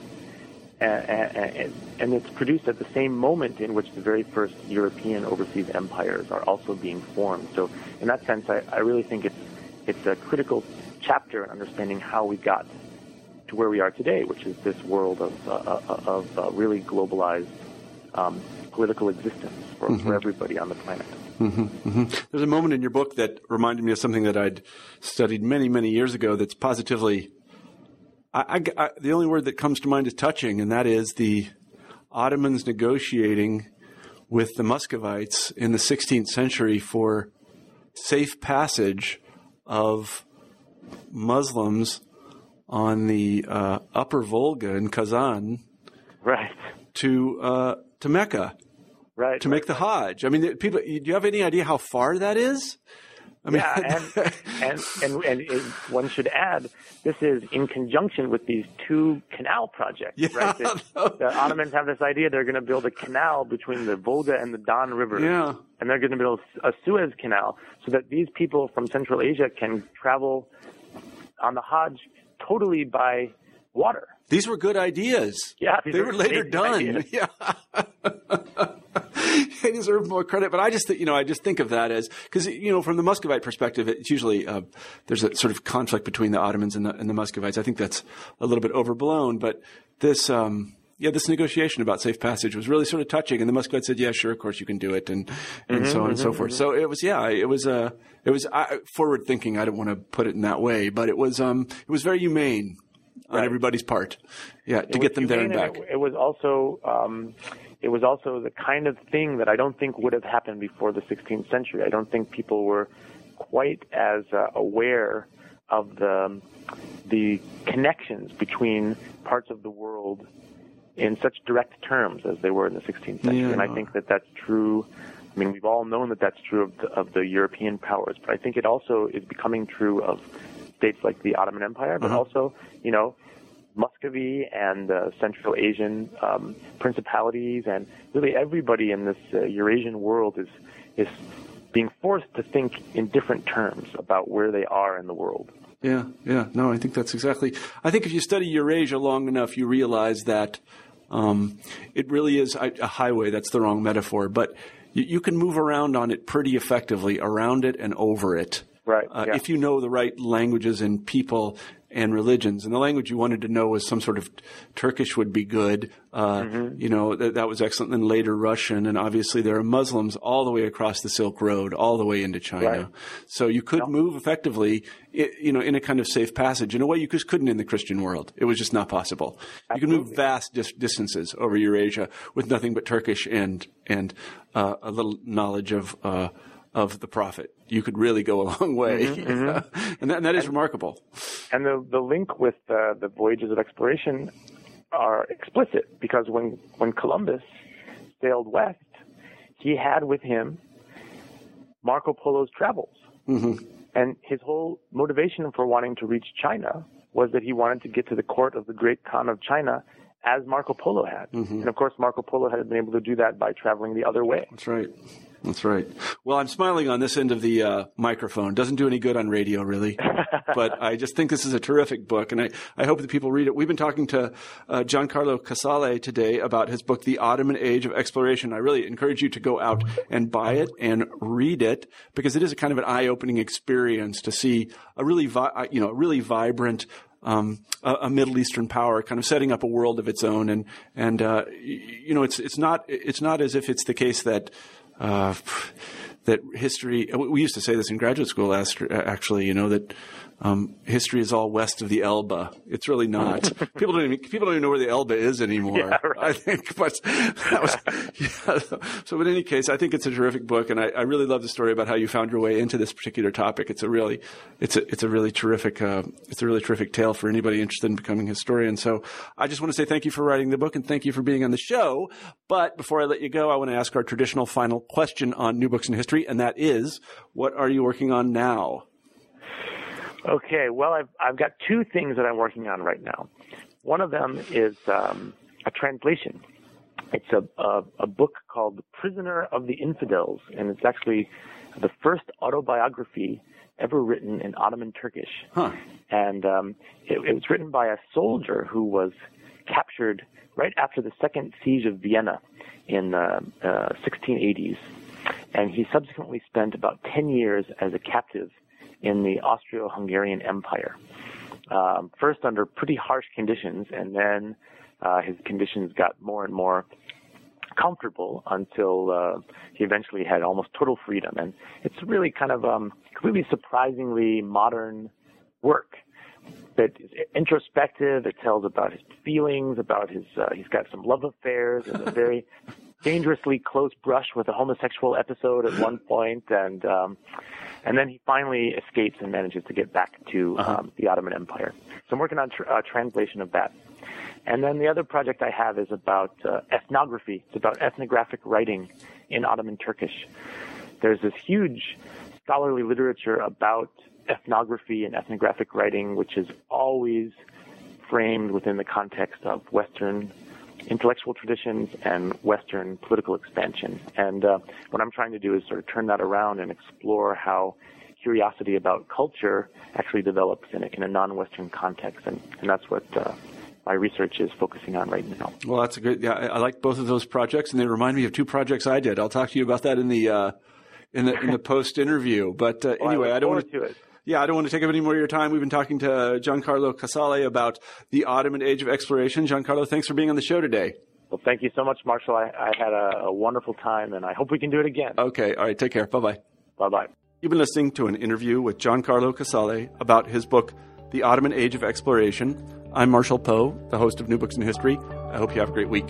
and, and, it's produced at the same moment in which the very first European overseas empires are also being formed. So, in that sense, I, I really think it's it's a critical chapter in understanding how we got to where we are today, which is this world of uh, uh of uh, really globalized um, political existence for, mm-hmm. for everybody on the planet. Mm-hmm, mm-hmm. There's a moment in your book that reminded me of something that I'd studied many, many years ago. That's positively I, I, the only word that comes to mind is touching, and that is the Ottomans negotiating with the Muscovites in the 16th century for safe passage of Muslims on the uh, Upper Volga in Kazan, right, to uh, to Mecca, right, to right, make the Hajj. I mean, people. Do you have any idea how far that is? I mean, yeah, and, and, and, and one should add, this is in conjunction with these two canal projects, yeah, right? The, the, Ottomans have this idea they're going to build a canal between the Volga and the Don River. Yeah. And they're going to build a Suez Canal so that these people from Central Asia can travel on the Hajj totally by water. These were good ideas. Yeah, they were later done. Ideas. Yeah. they deserve more credit. But I just, you know, I just think of that as because you know, from the Muscovite perspective, it's usually uh, there's a sort of conflict between the Ottomans and the, and the, Muscovites. I think that's a little bit overblown, but this. Um, yeah, this negotiation about safe passage was really sort of touching. And the Muscovite said, yeah, sure, of course you can do it, and and mm-hmm, so on and so mm-hmm, forth. Mm-hmm. So it was, yeah, it was uh, it was uh, forward thinking. I don't want to put it in that way, but it was um, it was very humane on everybody's part. Yeah, to get them there and back. It, it was also. Um, it was also the kind of thing that I don't think would have happened before the 16th century. I don't think people were quite as uh, aware of the the connections between parts of the world in such direct terms as they were in the 16th century. Yeah. And I think that that's true. I mean, we've all known that that's true of the, of the European powers, but I think it also is becoming true of states like the Ottoman Empire, but uh-huh. also, you know, Muscovy and uh, Central Asian um, principalities, and really everybody in this uh, Eurasian world is is being forced to think in different terms about where they are in the world. Yeah, yeah. No, I think that's exactly. I think if you study Eurasia long enough, you realize that um, it really is a, a, highway. That's the wrong metaphor, but you, you, can move around on it pretty effectively, around it and over it. Right. Uh, yeah. If you know the right languages and people and religions. And the language you wanted to know was some sort of Turkish would be good. Uh, mm-hmm. You know, that, that was excellent. And later Russian. And obviously there are Muslims all the way across the Silk Road, all the way into China. Right. So you could move effectively, you know, in a kind of safe passage in a way you just couldn't in the Christian world. It was just not possible. Absolutely. You can move vast dis- distances over Eurasia with nothing but Turkish and, and, uh, a little knowledge of, uh, of the prophet. You could really go a long way, mm-hmm, mm-hmm. and, that, and, that is and, remarkable. And the the link with uh, the voyages of exploration are explicit because when when Columbus sailed west, he had with him Marco Polo's travels, mm-hmm. and his whole motivation for wanting to reach China was that he wanted to get to the court of the great Khan of China as Marco Polo had. Mm-hmm. And of course, Marco Polo had been able to do that by traveling the other way. That's right. That's right. Well, I'm smiling on this end of the uh, microphone. Doesn't do any good on radio, really. but I just think this is a terrific book, and I, I hope that people read it. We've been talking to uh, Giancarlo Casale today about his book, The Ottoman Age of Exploration. I really encourage you to go out and buy it and read it because it is a kind of an eye-opening experience to see a really, vi- uh, you know, a really vibrant um, a, a, Middle Eastern power, kind of setting up a world of its own, and and uh, you know it's it's not it's not as if it's the case that uh, that history. We used to say this in graduate school. Actually, you know that um, history is all west of the Elbe. It's really not. people don't even, people don't even know where the Elbe is anymore. Yeah, right. I think, but that was, yeah. So in any case, I think it's a terrific book, and I, I, really love the story about how you found your way into this particular topic. It's a really, it's a, it's a really terrific, uh, it's a really terrific tale for anybody interested in becoming a historian. So I just want to say thank you for writing the book and thank you for being on the show. But before I let you go, I want to ask our traditional final question on new books in history, and that is, what are you working on now? Okay, well, I've I've got two things that I'm working on right now. One of them is um, a translation. It's a, a, a book called The "Prisoner of the Infidels," and it's actually the first autobiography ever written in Ottoman Turkish. Huh. And um, it, it was written by a soldier who was captured right after the second siege of Vienna in the uh, uh, 1680s, and he subsequently spent about 10 years as a captive in the Austro-Hungarian Empire. Um, first under pretty harsh conditions, and then uh, his conditions got more and more comfortable until uh, he eventually had almost total freedom. And it's really kind of um, completely surprisingly modern work that is introspective. It tells about his feelings, about his. Uh, he's got some love affairs, and a very dangerously close brush with a homosexual episode at one point, and um, and then he finally escapes and manages to get back to uh-huh. um, the Ottoman Empire. So I'm working on tr- uh, translation of that. And then the other project I have is about uh, ethnography. It's about ethnographic writing in Ottoman Turkish. There's this huge scholarly literature about ethnography and ethnographic writing, which is always framed within the context of Western intellectual traditions and Western political expansion. And uh, what I'm trying to do is sort of turn that around and explore how curiosity about culture actually develops in a, in a non-Western context, and, and that's what uh, my research is focusing on right now. Well, that's a good. Yeah, I, I, like both of those projects, and they remind me of two projects I did. I'll talk to you about that in the uh, in the in the post interview. But uh, well, anyway, I, I don't want to. Yeah, I don't want to take up any more of your time. We've been talking to uh, Giancarlo Casale about the Ottoman Age of Exploration. Giancarlo, thanks for being on the show today. Well, thank you so much, Marshall. I, I had a, a wonderful time, and I hope we can do it again. Okay, all right, take care. Bye bye. Bye bye. You've been listening to an interview with Giancarlo Casale about his book, The Ottoman Age of Exploration. I'm Marshall Poe, the host of New Books in History. I hope you have a great week.